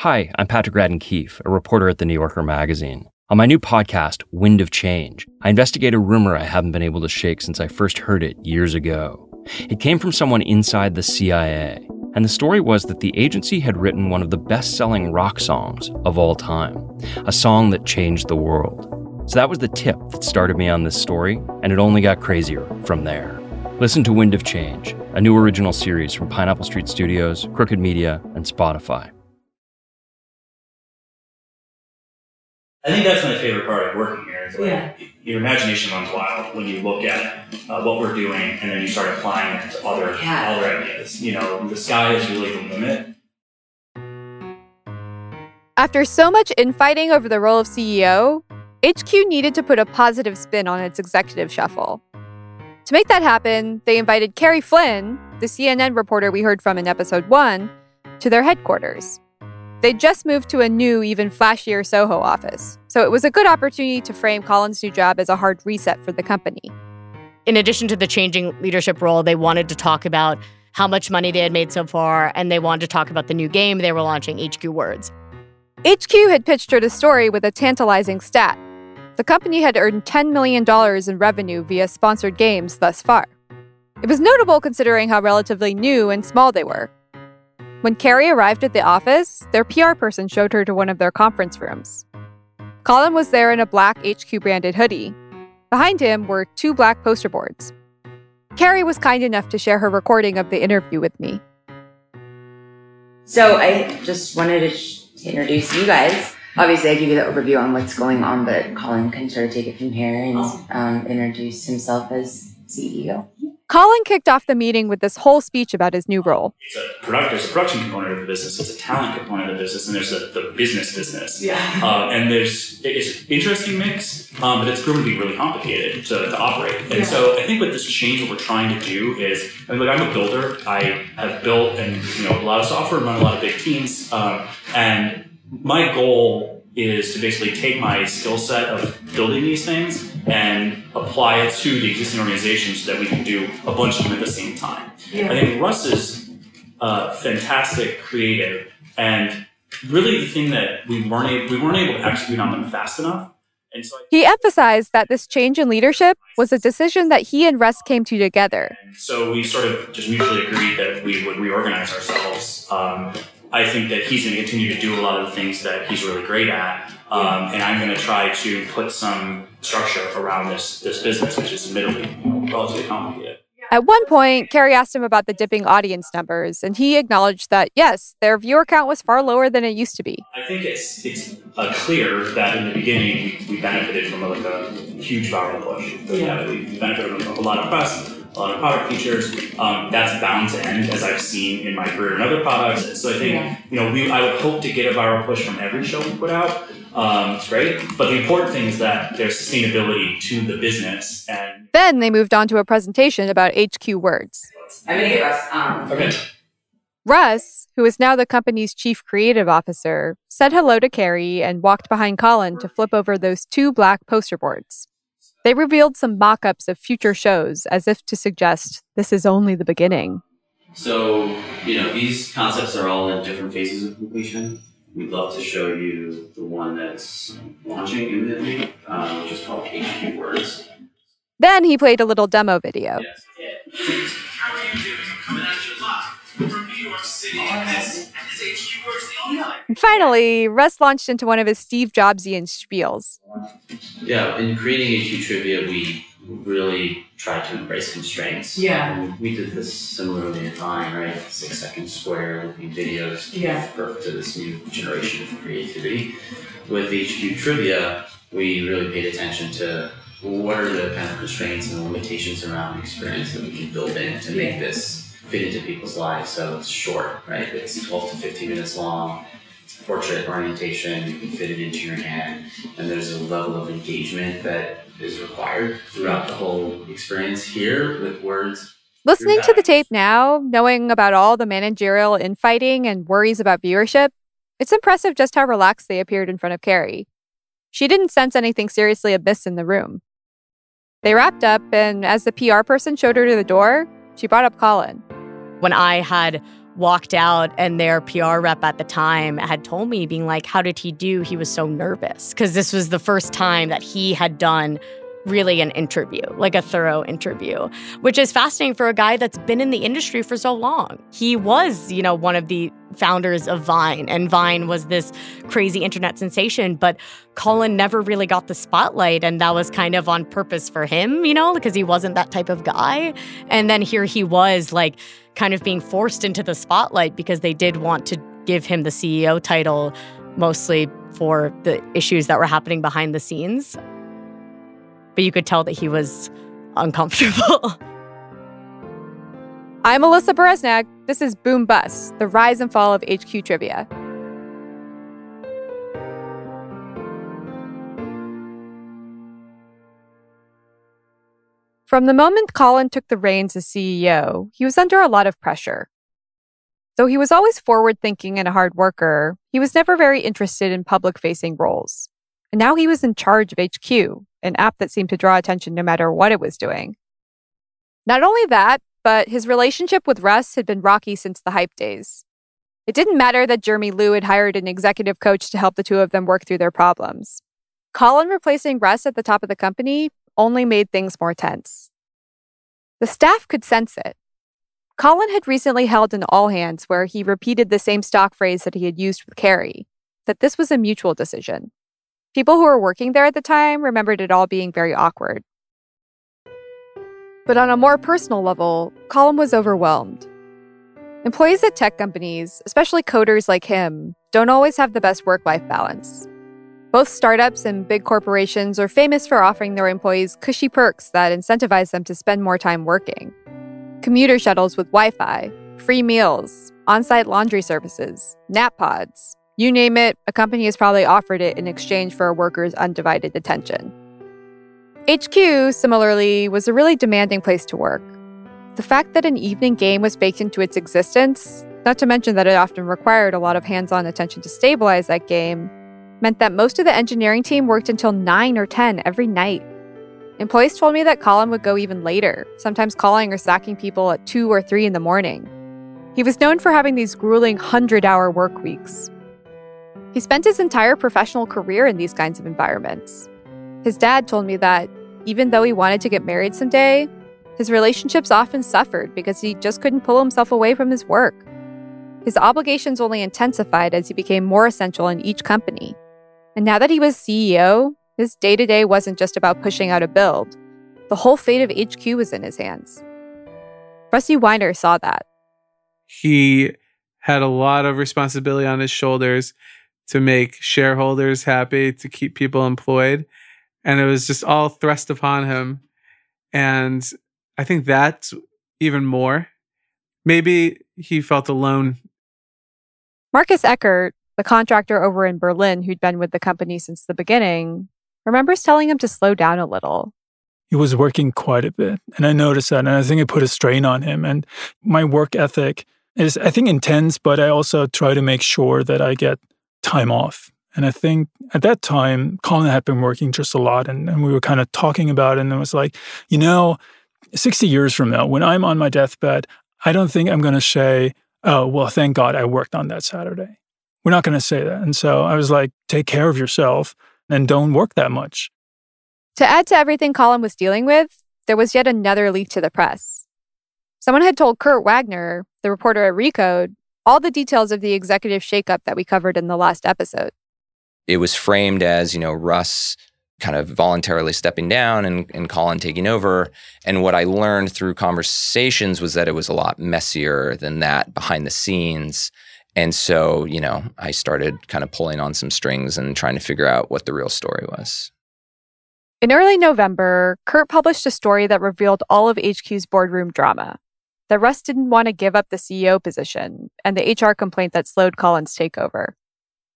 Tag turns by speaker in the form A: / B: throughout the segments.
A: Hi, I'm Patrick Radden Keefe, a reporter at the New Yorker magazine. On my new podcast, Wind of Change, I investigate a rumor I haven't been able to shake since I first heard it years ago. It came from someone inside the CIA, and the story was that the agency had written one of the best selling rock songs of all time, a song that changed the world. So that was the tip that started me on this story, and it only got crazier from there. Listen to Wind of Change, a new original series from Pineapple Street Studios, Crooked Media, and Spotify.
B: I think that's my favorite part of working here. Is like yeah. your imagination runs wild when you look at uh, what we're doing and then you start applying it to other yeah. other ideas. You know, the sky is really the limit.
C: After so much infighting over the role of CEO, HQ needed to put a positive spin on its executive shuffle. To make that happen, they invited Kerry Flynn, the CNN reporter we heard from in episode one, to their headquarters. They'd just moved to a new, even flashier Soho office, so it was a good opportunity to frame Colin's new job as a hard reset for the company.
D: In addition to the changing leadership role, they wanted to talk about how much money they had made so far, and they wanted to talk about the new game they were launching, HQ Words.
C: HQ had pitched her the story with a tantalizing stat. The company had earned $10 million in revenue via sponsored games thus far. It was notable considering how relatively new and small they were. When Kerry arrived at the office, their PR person showed her to one of their conference rooms. Colin was there in a black HQ branded hoodie. Behind him were two black poster boards. Kerry was kind enough to share her recording of the interview with me.
E: So I just wanted to, sh- to introduce you guys. Obviously, I give you the overview on what's going on, but Colin can sort of take it from here and um, introduce himself as CEO.
C: Colin kicked off the meeting with this whole speech about his new role.
B: It's a product, there's a production component of the business, it's a talent component of the business, and there's a, the business business.
E: Yeah.
B: Uh, and there's it's an interesting mix, um, but it's proven to be really complicated to, to operate. And yeah. so I think with this change, what we're trying to do is, I mean, like I'm a builder. I have built and you know a lot of software, run a lot of big teams, um, and my goal is to basically take my skill set of building these things and apply it to the existing organization so that we can do a bunch of them at the same time. Yeah. I think Rus is uh, fantastic creative and really the thing that we weren't able, we weren't able to execute on them fast enough. And so
C: he emphasized that this change in leadership was a decision that he and Rus came to together.
B: So we sort of just mutually agreed that we would reorganize ourselves um, I think that he's going to continue to do a lot of the things that he's really great at, um, and I'm going to try to put some structure around this this business, which is admittedly you know, relatively complicated.
C: At one point, Kerry asked him about the dipping audience numbers, and he acknowledged that yes, their viewer count was far lower than it used to be.
B: I think it's it's uh, clear that in the beginning we, we benefited from a, like a huge viral push. Yeah. we benefited from a lot of press a lot of product features. Um, that's bound to end, as I've seen in my career in other products. So I think yeah. you know we I would hope to get a viral push from every show we put out. Um, it's great, but the important thing is that there's sustainability to the business. And
C: then they moved on to a presentation about HQ Words.
E: I'm gonna get Rus. Um,
B: okay.
C: Rus, who is now the company's chief creative officer, said hello to Kerry and walked behind Colin to flip over those two black poster boards. They revealed some mock ups of future shows as if to suggest this is only the beginning.
F: So, you know, these concepts are all in different phases of completion. We'd love to show you the one that's launching imminently, uh, which is called HQ Words.
C: Then he played a little demo video.
F: Yes. How are you doing? Coming at you live from New York City, and this, and this HQ Words
C: and finally, Rus launched into one of his Steve Jobsian spiels.
F: Yeah, in creating HQ Trivia, we really tried to embrace constraints.
E: Yeah.
F: And we did this similarly at Vine, right? Six second square looking videos.
E: Yeah.
F: Perfect to this new generation of creativity. With HQ Trivia, we really paid attention to what are the kind of constraints and limitations around the experience that we can build in to make this fit into people's lives. So it's short, right? It's 12 to 15 minutes long. It's portrait orientation. You can fit it into your hand. And there's a level of engagement that is required throughout the whole experience here with words.
C: Listening to the tape now, knowing about all the managerial infighting and worries about viewership, it's impressive just how relaxed they appeared in front of Kerry. She didn't sense anything seriously amiss in the room. They wrapped up, and as the PR person showed her to the door, she brought up Colin
D: when I had walked out and their PR rep at the time had told me being like how did he do? He was so nervous. Because this was the first time that he had done really an interview, like a thorough interview, which is fascinating for a guy that's been in the industry for so long. He was, you know, one of the founders of Vine, and Vine was this crazy internet sensation, but Colin never really got the spotlight, and that was kind of on purpose for him, you know, because he wasn't that type of guy. And then here he was, like, kind of being forced into the spotlight because they did want to give him the CEO title mostly for the issues that were happening behind the scenes but you could tell that he was uncomfortable.
C: I'm Alyssa Bereznak. This is Boom Bust, the rise and fall of HQ Trivia. From the moment Colin took the reins as CEO, he was under a lot of pressure. Though he was always forward thinking and a hard worker, he was never very interested in public facing roles. And now he was in charge of HQ, an app that seemed to draw attention no matter what it was doing. Not only that, but his relationship with Rus had been rocky since the hype days. It didn't matter that Jeremy Liew had hired an executive coach to help the two of them work through their problems. Colin replacing Rus at the top of the company only made things more tense. The staff could sense it. Colin had recently held an all hands where he repeated the same stock phrase that he had used with Kerry that this was a mutual decision. People who were working there at the time remembered it all being very awkward. But on a more personal level, Colin was overwhelmed. Employees at tech companies, especially coders like him, don't always have the best work life balance. Both startups and big corporations are famous for offering their employees cushy perks that incentivize them to spend more time working. Commuter shuttles with Wi Fi, free meals, on site laundry services, nap pods, you name it, a company has probably offered it in exchange for a worker's undivided attention. HQ, similarly, was a really demanding place to work. The fact that an evening game was baked into its existence, not to mention that it often required a lot of hands on attention to stabilize that game, meant that most of the engineering team worked until 9 or 10 every night. Employees told me that Colin would go even later, sometimes calling or Slacking people at 2 or 3 in the morning. He was known for having these grueling 100 hour work weeks, he spent his entire professional career in these kinds of environments. His dad told me that even though he wanted to get married someday, his relationships often suffered because he just couldn't pull himself away from his work. His obligations only intensified as he became more essential in each company. And now that he was CEO, his day to day wasn't just about pushing out a build. The whole fate of HQ was in his hands. Rusty Weiner saw that.
G: He had a lot of responsibility on his shoulders to make shareholders happy, to keep people employed. And it was just all thrust upon him. And I think that's even more. Maybe he felt alone.
C: Marcus Eckert, the contractor over in Berlin who'd been with the company since the beginning, remembers telling him to slow down a little.
H: He was working quite a bit. And I noticed that. And I think it put a strain on him. And my work ethic is, I think, intense, but I also try to make sure that I get time off. And I think at that time, Colin had been working just a lot and, and we were kind of talking about it. And it was like, you know, 60 years from now, when I'm on my deathbed, I don't think I'm going to say, oh, well, thank God I worked on that Saturday. We're not going to say that. And so I was like, take care of yourself and don't work that much.
C: To add to everything Colin was dealing with, there was yet another leak to the press. Someone had told Kurt Wagner, the reporter at Recode, all the details of the executive shakeup that we covered in the last episode.
I: It was framed as, you know, Rus kind of voluntarily stepping down and, and Colin taking over. And what I learned through conversations was that it was a lot messier than that behind the scenes. And so, you know, I started kind of pulling on some strings and trying to figure out what the real story was.
C: In early November, Kurt published a story that revealed all of HQ's boardroom drama that Rus didn't want to give up the CEO position and the HR complaint that slowed Colin's takeover.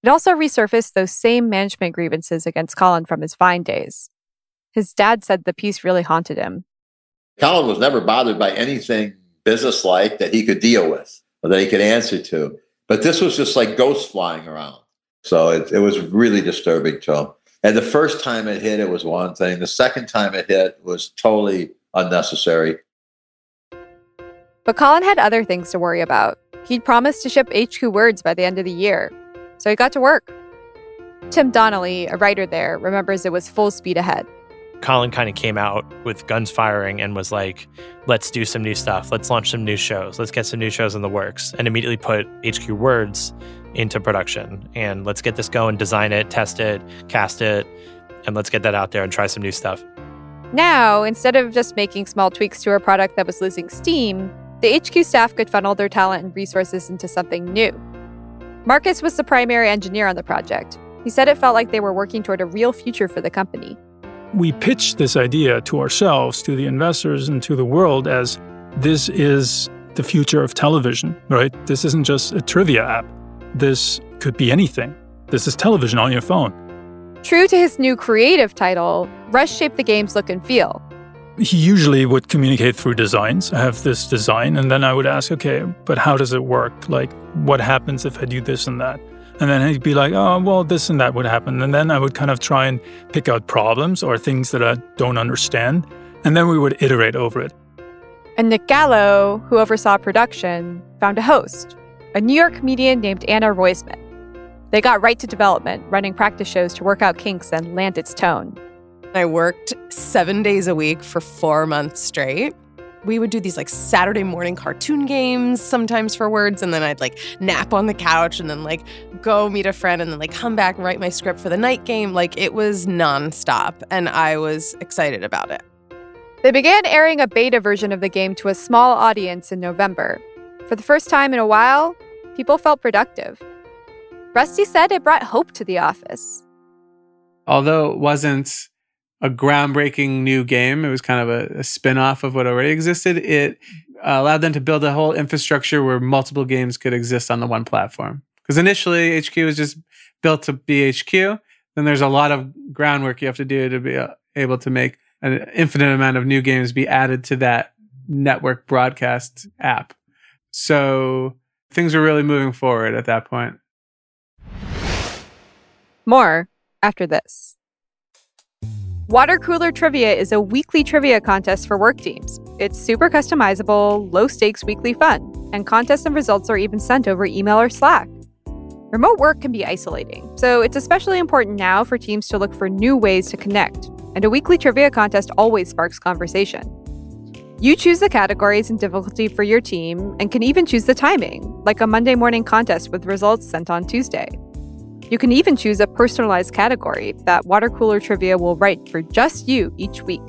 C: It also resurfaced those same management grievances against Colin from his Vine days. His dad said the piece really haunted him.
J: Colin was never bothered by anything business-like that he could deal with or that he could answer to. But this was just like ghosts flying around. So it, it was really disturbing to him. And the first time it hit, it was one thing. The second time it hit was totally unnecessary.
C: But Colin had other things to worry about. He'd promised to ship HQ Words by the end of the year, so he got to work. Tim Donnelly, a writer there, remembers it was full speed ahead.
K: Colin kind of came out with guns firing and was like, let's do some new stuff. Let's launch some new shows. Let's get some new shows in the works. And immediately put HQ Words into production. And let's get this going, design it, test it, cast it, and let's get that out there and try some new stuff.
C: Now, instead of just making small tweaks to a product that was losing steam, the HQ staff could funnel their talent and resources into something new. Marcus was the primary engineer on the project. He said it felt like they were working toward a real future for the company.
H: We pitched this idea to ourselves, to the investors, and to the world as this is the future of television, right? This isn't just a trivia app. This could be anything. This is television on your phone.
C: True to his new creative title, Rus shaped the game's look and feel.
H: He usually would communicate through designs. I have this design, and then I would ask, okay, but how does it work? Like, what happens if I do this and that? And then he'd be like, oh, well, this and that would happen. And then I would kind of try and pick out problems or things that I don't understand. And then we would iterate over it.
C: And Nick Gallo, who oversaw production, found a host, a New York comedian named Anna Roisman. They got right to development, running practice shows to work out kinks and land its tone.
L: I worked seven days a week for four months straight. We would do these like Saturday morning cartoon games sometimes for words, and then I'd like nap on the couch and then like go meet a friend and then like come back and write my script for the night game. Like it was nonstop, and I was excited about it.
C: They began airing a beta version of the game to a small audience in November. For the first time in a while, people felt productive. Rusty said it brought hope to the office.
G: Although it wasn't a groundbreaking new game, it was kind of a, a spin off of what already existed. It uh, allowed them to build a whole infrastructure where multiple games could exist on the one platform. Because initially, HQ was just built to be HQ. Then there's a lot of groundwork you have to do to be uh, able to make an infinite amount of new games be added to that network broadcast app. So things were really moving forward at that point.
C: More after this. Water Cooler Trivia is a weekly trivia contest for work teams. It's super customizable, low stakes weekly fun, and contests and results are even sent over email or Slack. Remote work can be isolating, so it's especially important now for teams to look for new ways to connect, and a weekly trivia contest always sparks conversation. You choose the categories and difficulty for your team and can even choose the timing, like a Monday morning contest with results sent on Tuesday. You can even choose a personalized category that Water Cooler Trivia will write for just you each week.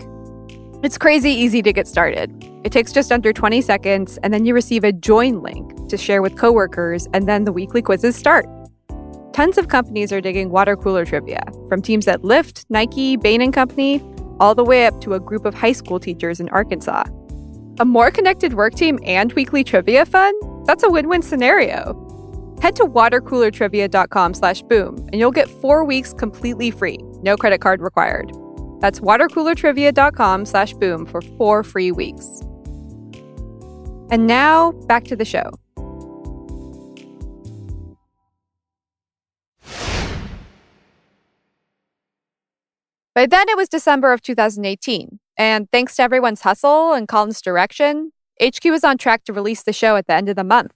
C: It's crazy easy to get started. It takes just under 20 seconds, and then you receive a join link to share with coworkers, and then the weekly quizzes start. Tons of companies are digging water cooler trivia, from teams at Lyft, Nike, Bain and Company, all the way up to a group of high school teachers in Arkansas. A more connected work team and weekly trivia fun? That's a win-win scenario. Head to watercoolertrivia.com slash boom and you'll get four weeks completely free, no credit card required. That's watercoolertrivia.com slash boom for four free weeks. And now, back to the show. By then, it was December of 2018, and thanks to everyone's hustle and Colin's direction, HQ was on track to release the show at the end of the month.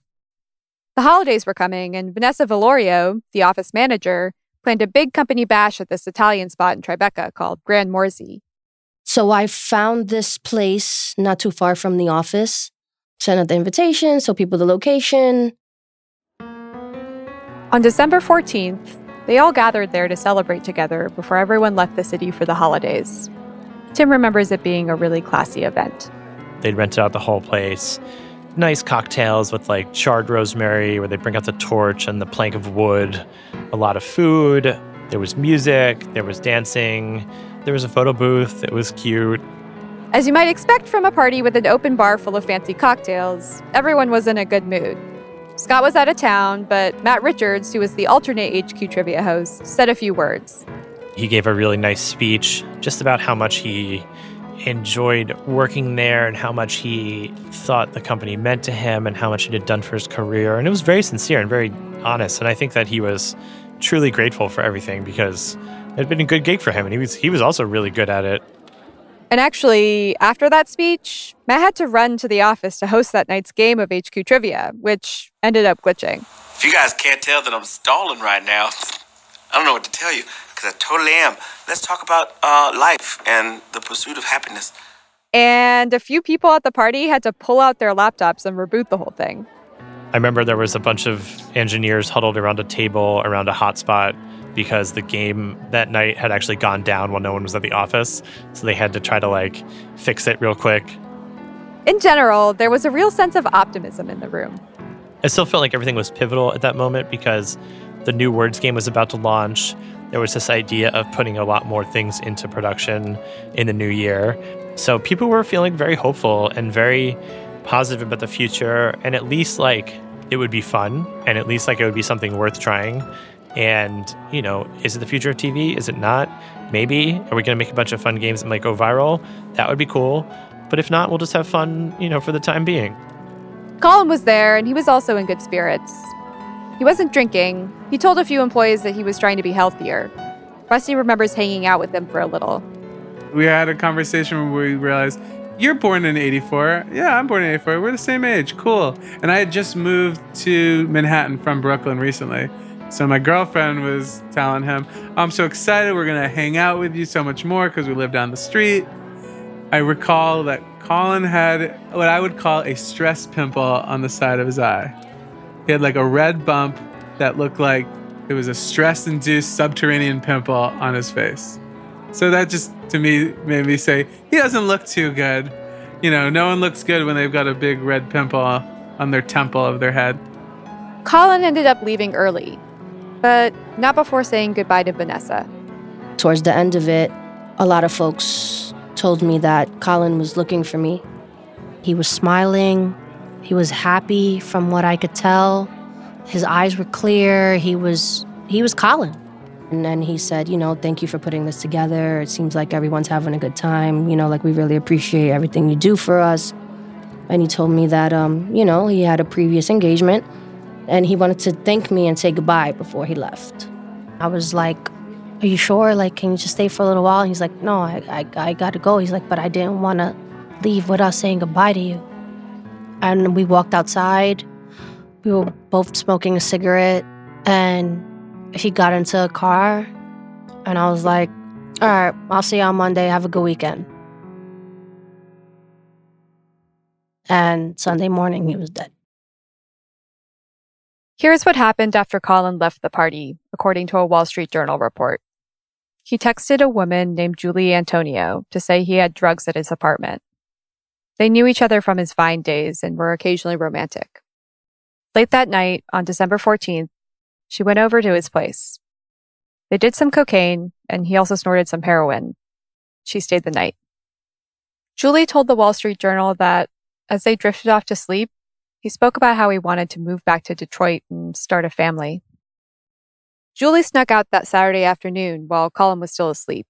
C: The holidays were coming, and Vanessa Valorio, the office manager, planned a big company bash at this Italian spot in Tribeca called Gran Morsi.
M: So I found this place not too far from the office, sent out the invitation, so people the location.
C: On December 14th, they all gathered there to celebrate together before everyone left the city for the holidays. Tim remembers it being a really classy event.
K: They'd rented out the whole place. Nice cocktails with like charred rosemary, where they bring out the torch and the plank of wood. A lot of food. There was music. There was dancing. There was a photo booth. It was cute.
C: As you might expect from a party with an open bar full of fancy cocktails, everyone was in a good mood. Scott was out of town, but Matt Richards, who was the alternate HQ trivia host, said a few words.
K: He gave a really nice speech just about how much he enjoyed working there and how much he thought the company meant to him and how much it had done for his career. And it was very sincere and very honest. And I think that he was truly grateful for everything because it had been a good gig for him. And he was he was also really good at it.
C: And actually, after that speech, Matt had to run to the office to host that night's game of HQ Trivia, which ended up glitching.
N: If you guys can't tell that I'm stalling right now, I don't know what to tell you, because I totally am. Let's talk about uh, life and the pursuit of happiness.
C: And a few people at the party had to pull out their laptops and reboot the whole thing.
K: I remember there was a bunch of engineers huddled around a table around a hotspot because the game that night had actually gone down while no one was at the office. So they had to try to like fix it real quick.
C: In general, there was a real sense of optimism in the room.
K: I still felt like everything was pivotal at that moment because the new words game was about to launch. There was this idea of putting a lot more things into production in the new year. So people were feeling very hopeful and very positive about the future and at least like it would be fun and at least like it would be something worth trying. And, you know, is it the future of TV? Is it not? Maybe. Are we going to make a bunch of fun games that might go viral? That would be cool. But if not, we'll just have fun, you know, for the time being.
C: Colin was there and he was also in good spirits. He wasn't drinking. He told a few employees that he was trying to be healthier. Rusty remembers hanging out with them for a little.
G: We had a conversation where we realized, you're born in 84. Yeah, I'm born in 84. We're the same age. Cool. And I had just moved to Manhattan from Brooklyn recently. So my girlfriend was telling him, I'm so excited. We're going to hang out with you so much more because we live down the street. I recall that Colin had what I would call a stress pimple on the side of his eye. He had like a red bump that looked like it was a stress induced subterranean pimple on his face. So that just to me made me say, he doesn't look too good. You know, no one looks good when they've got a big red pimple on their temple of their head.
C: Colin ended up leaving early, but not before saying goodbye to Vanessa.
M: Towards the end of it, a lot of folks told me that Colin was looking for me. He was smiling, he was happy from what I could tell. His eyes were clear. He was he was Colin. And then he said, you know, thank you for putting this together. It seems like everyone's having a good time. You know, like we really appreciate everything you do for us. And he told me that, um, you know, he had a previous engagement and he wanted to thank me and say goodbye before he left. I was like, are you sure? Like, can you just stay for a little while? He's like, no, I, I, I gotta go. He's like, but I didn't want to leave without saying goodbye to you. And we walked outside. We were both smoking a cigarette and he got into a car and I was like, all right, I'll see you on Monday. Have a good weekend. And Sunday morning, he was dead.
C: Here's what happened after Colin left the party, according to a Wall Street Journal report. He texted a woman named Julie Antonio to say he had drugs at his apartment. They knew each other from his Vine days and were occasionally romantic. Late that night, on December 14th, she went over to his place. They did some cocaine, and he also snorted some heroin. She stayed the night. Julie told the Wall Street Journal that as they drifted off to sleep, he spoke about how he wanted to move back to Detroit and start a family. Julie snuck out that Saturday afternoon while Colin was still asleep.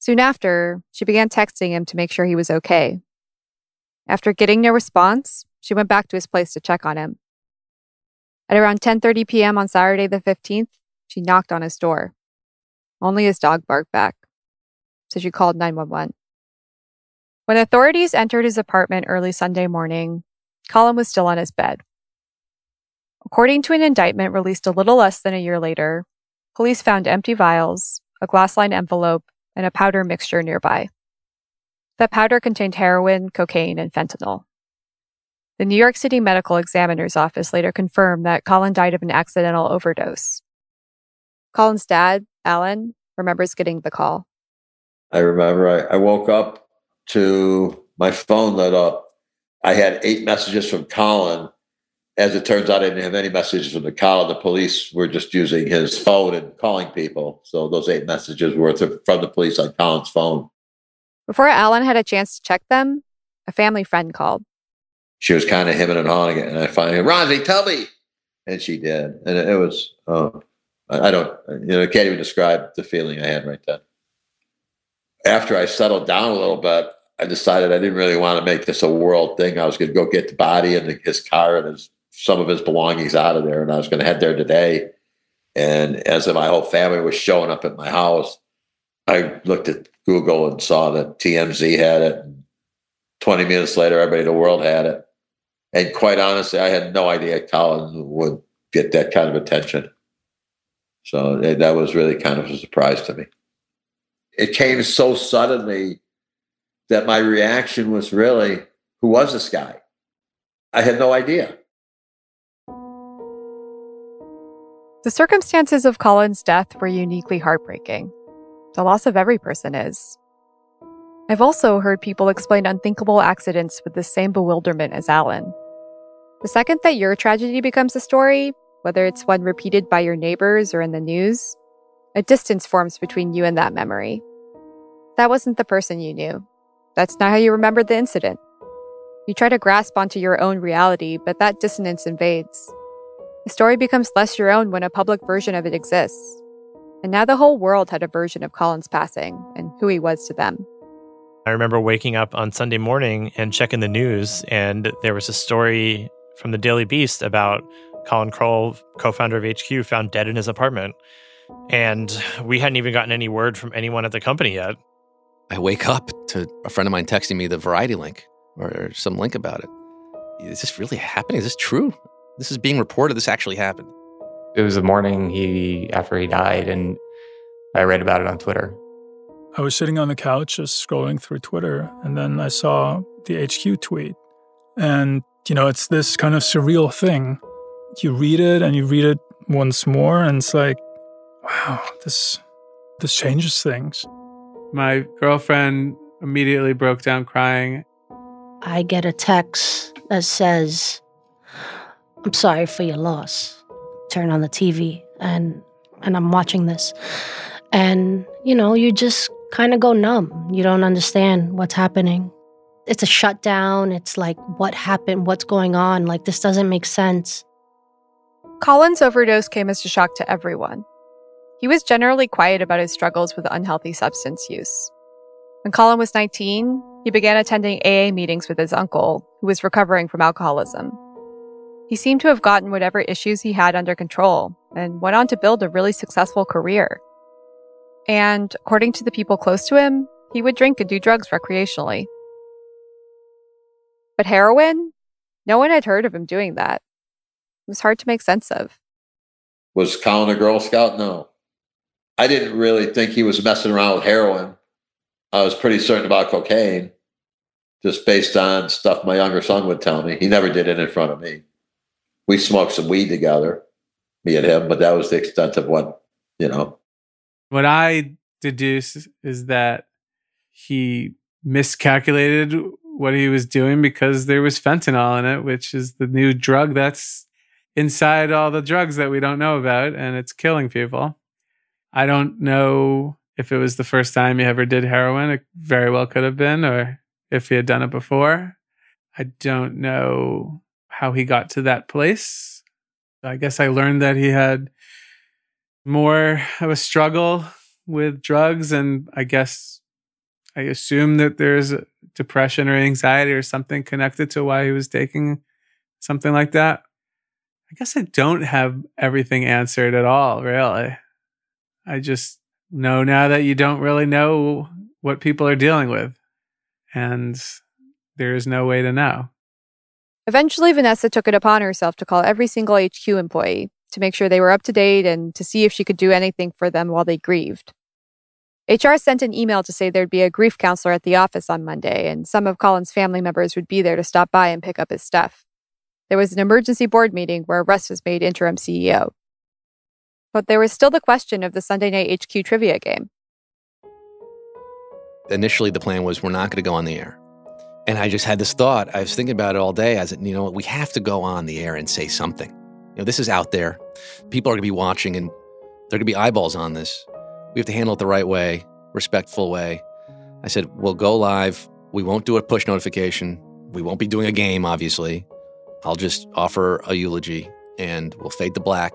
C: Soon after, she began texting him to make sure he was okay. After getting no response, she went back to his place to check on him. At around 10:30 p.m. on Saturday the 15th, she knocked on his door. Only his dog barked back. So she called 911. When authorities entered his apartment early Sunday morning, Colin was still on his bed. According to an indictment released a little less than a year later, police found empty vials, a glass lined envelope, and a powder mixture nearby. That powder contained heroin, cocaine, and fentanyl. The New York City Medical Examiner's Office later confirmed that Colin died of an accidental overdose. Colin's dad, Alan, remembers getting the call.
J: I remember I, I woke up to my phone lit up. I had eight messages from Colin. As it turns out, I didn't have any messages from the Colin. The police were just using his phone and calling people. So those eight messages were from the police on Colin's phone.
C: Before Alan had a chance to check them, a family friend called
J: she was kind of hemming and hawing. And I finally, Rosie, tell me. And she did. And it, was, oh, I don't, you know, I can't even describe the feeling I had right then. After I settled down a little bit, I decided I didn't really want to make this a world thing. I was going to go get the body and his car and his, some of his belongings out of there. And I was going to head there today. And as my whole family was showing up at my house, I looked at Google and saw that TMZ had it. 20 minutes later, everybody in the world had it. And quite honestly, I had no idea Colin would get that kind of attention. So eh, that was really kind of a surprise to me. It came so suddenly that my reaction was really, who was this guy? I had no idea.
C: The circumstances of Colin's death were uniquely heartbreaking. The loss of every person is. I've also heard people explain unthinkable accidents with the same bewilderment as Alan. The second that your tragedy becomes a story, whether it's one repeated by your neighbors or in the news, a distance forms between you and that memory. That wasn't the person you knew. That's not how you remembered the incident. You try to grasp onto your own reality, but that dissonance invades. The story becomes less your own when a public version of it exists. And now the whole world had a version of Colin's passing and who he was to them.
K: I remember waking up on Sunday morning and checking the news, and there was a story from the Daily Beast about Colin Kroll, co founder of HQ, found dead in his apartment. And we hadn't even gotten any word from anyone at the company yet.
O: I wake up to a friend of mine texting me the Variety link or some link about it. Is this really happening? Is this true? This is being reported. This actually happened.
P: It was the morning he after he died, and I read about it on Twitter.
H: I was sitting on the couch just scrolling through Twitter, and then I saw the HQ tweet. And, you know, it's this kind of surreal thing. You read it and you read it once more, and it's like, wow, this this changes things.
G: My girlfriend immediately broke down crying.
M: I get a text that says, I'm sorry for your loss. Turn on the TV and and I'm watching this. And, you know, you just kind of go numb. You don't understand what's happening. It's a shutdown. It's like, what happened? What's going on? Like, this doesn't make sense.
C: Colin's overdose came as a shock to everyone. He was generally quiet about his struggles with unhealthy substance use. When Colin was 19, he began attending AA meetings with his uncle, who was recovering from alcoholism. He seemed to have gotten whatever issues he had under control and went on to build a really successful career. And according to the people close to him, he would drink and do drugs recreationally. But heroin? No one had heard of him doing that. It was hard to make sense of.
J: Was Colin a Girl Scout? No. I didn't really think he was messing around with heroin. I was pretty certain about cocaine, just based on stuff my younger son would tell me. He never did it in front of me. We smoked some weed together, me and him, but that was the extent of what, you know.
G: What I deduce is that he miscalculated what he was doing because there was fentanyl in it, which is the new drug that's inside all the drugs that we don't know about, and it's killing people. I don't know if it was the first time he ever did heroin. It very well could have been, or if he had done it before. I don't know how he got to that place. I guess I learned that he had more of a struggle with drugs, and I guess I assume that there's depression or anxiety or something connected to why he was taking something like that. I guess I don't have everything answered at all, really. I just know now that you don't really know what people are dealing with, and there is no way to know.
C: Eventually, Vanessa took it upon herself to call every single HQ employee to make sure they were up to date and to see if she could do anything for them while they grieved. HR sent an email to say there'd be a grief counselor at the office on Monday, and some of Colin's family members would be there to stop by and pick up his stuff. There was an emergency board meeting where Rus was made interim CEO. But there was still the question of the Sunday night HQ trivia game.
O: Initially, the plan was we're not going to go on the air. And I just had this thought. I was thinking about it all day as, you know, we have to go on the air and say something. You know, this is out there. People are going to be watching and there are going to be eyeballs on this. We have to handle it the right way, respectful way. I said, we'll go live. We won't do a push notification. We won't be doing a game, obviously. I'll just offer a eulogy and we'll fade to black.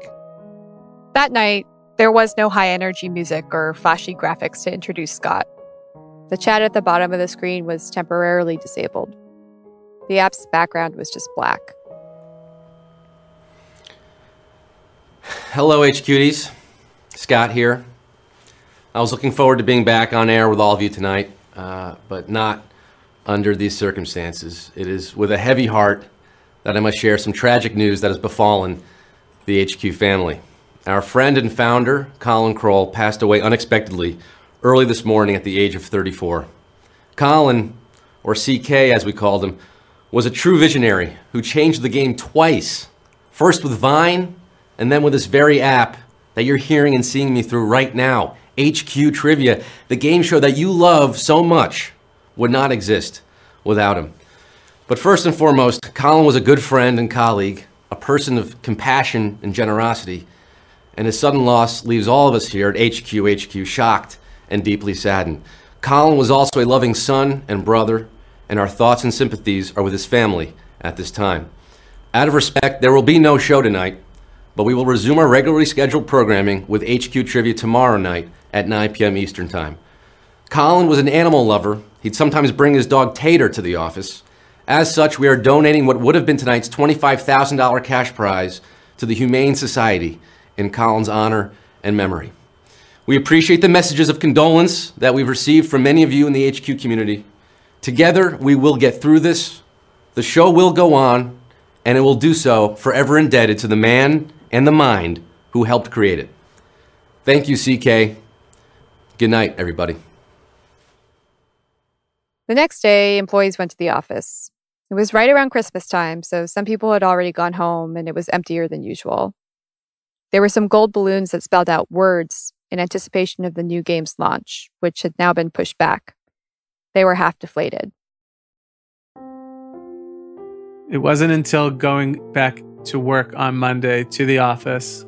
C: That night, there was no high energy music or flashy graphics to introduce Scott. The chat at the bottom of the screen was temporarily disabled. The app's background was just black.
Q: Hello, HQties. Scott here. I was looking forward to being back on air with all of you tonight, uh, but not under these circumstances. It is with a heavy heart that I must share some tragic news that has befallen the HQ family. Our friend and founder, Colin Kroll, passed away unexpectedly early this morning at the age of 34. Colin, or CK as we called him, was a true visionary who changed the game twice. First with Vine, and then with this very app that you're hearing and seeing me through right now, HQ Trivia, the game show that you love so much, would not exist without him. But first and foremost, Colin was a good friend and colleague, a person of compassion and generosity, and his sudden loss leaves all of us here at HQ HQ shocked and deeply saddened. Colin was also a loving son and brother, and our thoughts and sympathies are with his family at this time. Out of respect, there will be no show tonight, but we will resume our regularly scheduled programming with HQ Trivia tomorrow night at 9 p.m. Eastern Time. Colin was an animal lover. He'd sometimes bring his dog Tater to the office. As such, we are donating what would have been tonight's $25,000 cash prize to the Humane Society in Colin's honor and memory. We appreciate the messages of condolence that we've received from many of you in the HQ community. Together, we will get through this. The show will go on, and it will do so forever indebted to the man and the mind who helped create it. Thank you, CK. Good night, everybody.
C: The next day, employees went to the office. It was right around Christmas time, so some people had already gone home and it was emptier than usual. There were some gold balloons that spelled out words in anticipation of the new game's launch, which had now been pushed back. They were half deflated.
G: It wasn't until going back to work on Monday to the office,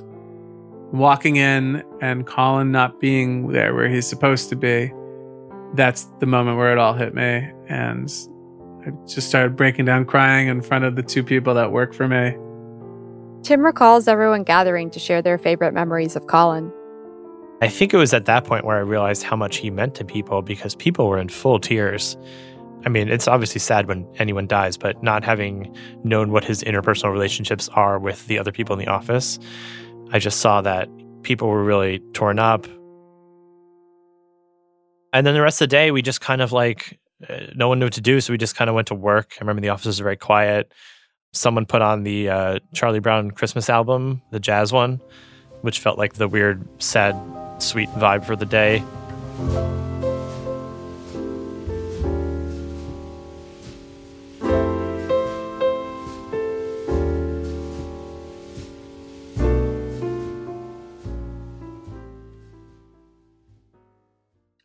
G: walking in and Colin not being there where he's supposed to be, that's the moment where it all hit me. And I just started breaking down crying in front of the two people that work for me.
C: Tim recalls everyone gathering to share their favorite memories of Colin.
K: I think it was at that point where I realized how much he meant to people because people were in full tears. I mean, it's obviously sad when anyone dies, but not having known what his interpersonal relationships are with the other people in the office, I just saw that people were really torn up. And then the rest of the day, we just kind of like, uh, no one knew what to do. So we just kind of went to work. I remember the office was very quiet. Someone put on the uh, Charlie Brown Christmas album, the jazz one, which felt like the weird, sad, sweet vibe for the day.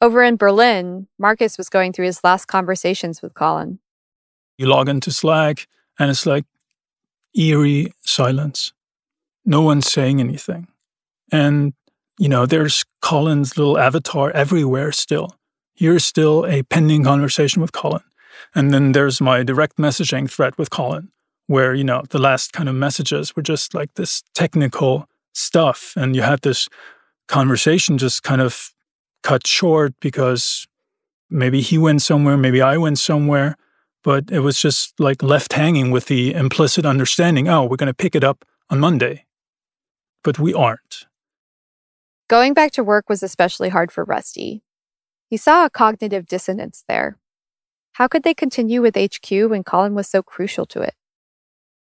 C: Over in Berlin, Marcus was going through his last conversations with Colin.
H: You log into Slack, and it's like eerie silence. No one's saying anything. And, you know, there's Colin's little avatar everywhere still. Here's still a pending conversation with Colin. And then there's my direct messaging thread with Colin, where, you know, the last kind of messages were just like this technical stuff. And you had this conversation just kind of cut short because maybe he went somewhere, maybe I went somewhere, but it was just like left hanging with the implicit understanding oh, we're going to pick it up on Monday. But we aren't.
C: Going back to work was especially hard for Rusty. He saw a cognitive dissonance there. How could they continue with HQ when Colin was so crucial to it?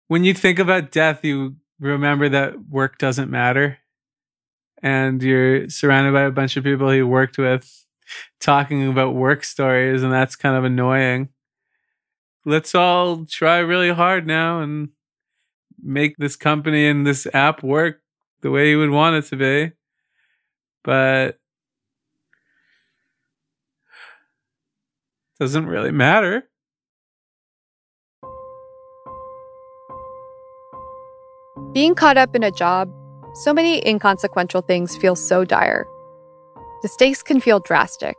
G: When you think about death, you remember that work doesn't matter and you're surrounded by a bunch of people you worked with talking about work stories, and that's kind of annoying. Let's all try really hard now and make this company and this app work the way you would want it to be. But doesn't really matter.
C: Being caught up in a job so many inconsequential things feel so dire. The stakes can feel drastic.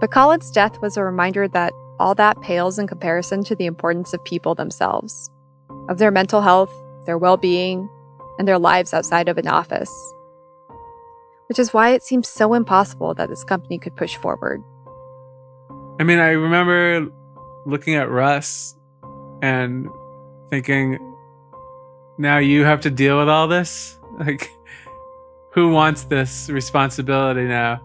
C: But Colin's death was a reminder that all that pales in comparison to the importance of people themselves, of their mental health, their well being, and their lives outside of an office which is why it seems so impossible that this company could push forward.
G: I mean, I remember looking at Rus and thinking, now you have to deal with all this? Like, who wants this responsibility now?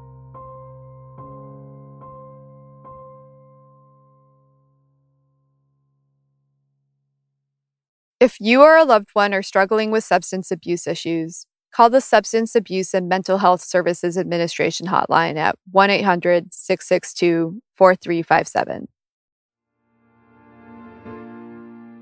C: If you are a loved one or struggling with substance abuse issues, call the Substance Abuse and Mental Health Services Administration hotline at 1 800 662 4357.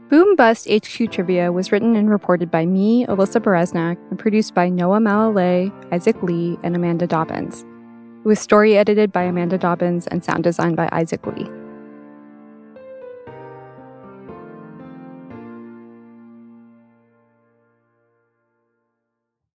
C: Boom Bust HQ Trivia was written and reported by me, Alyssa Bereznak, and produced by Noah Malale, Isaac Lee, and Amanda Dobbins. It was story edited by Amanda Dobbins and sound designed by Isaac Lee.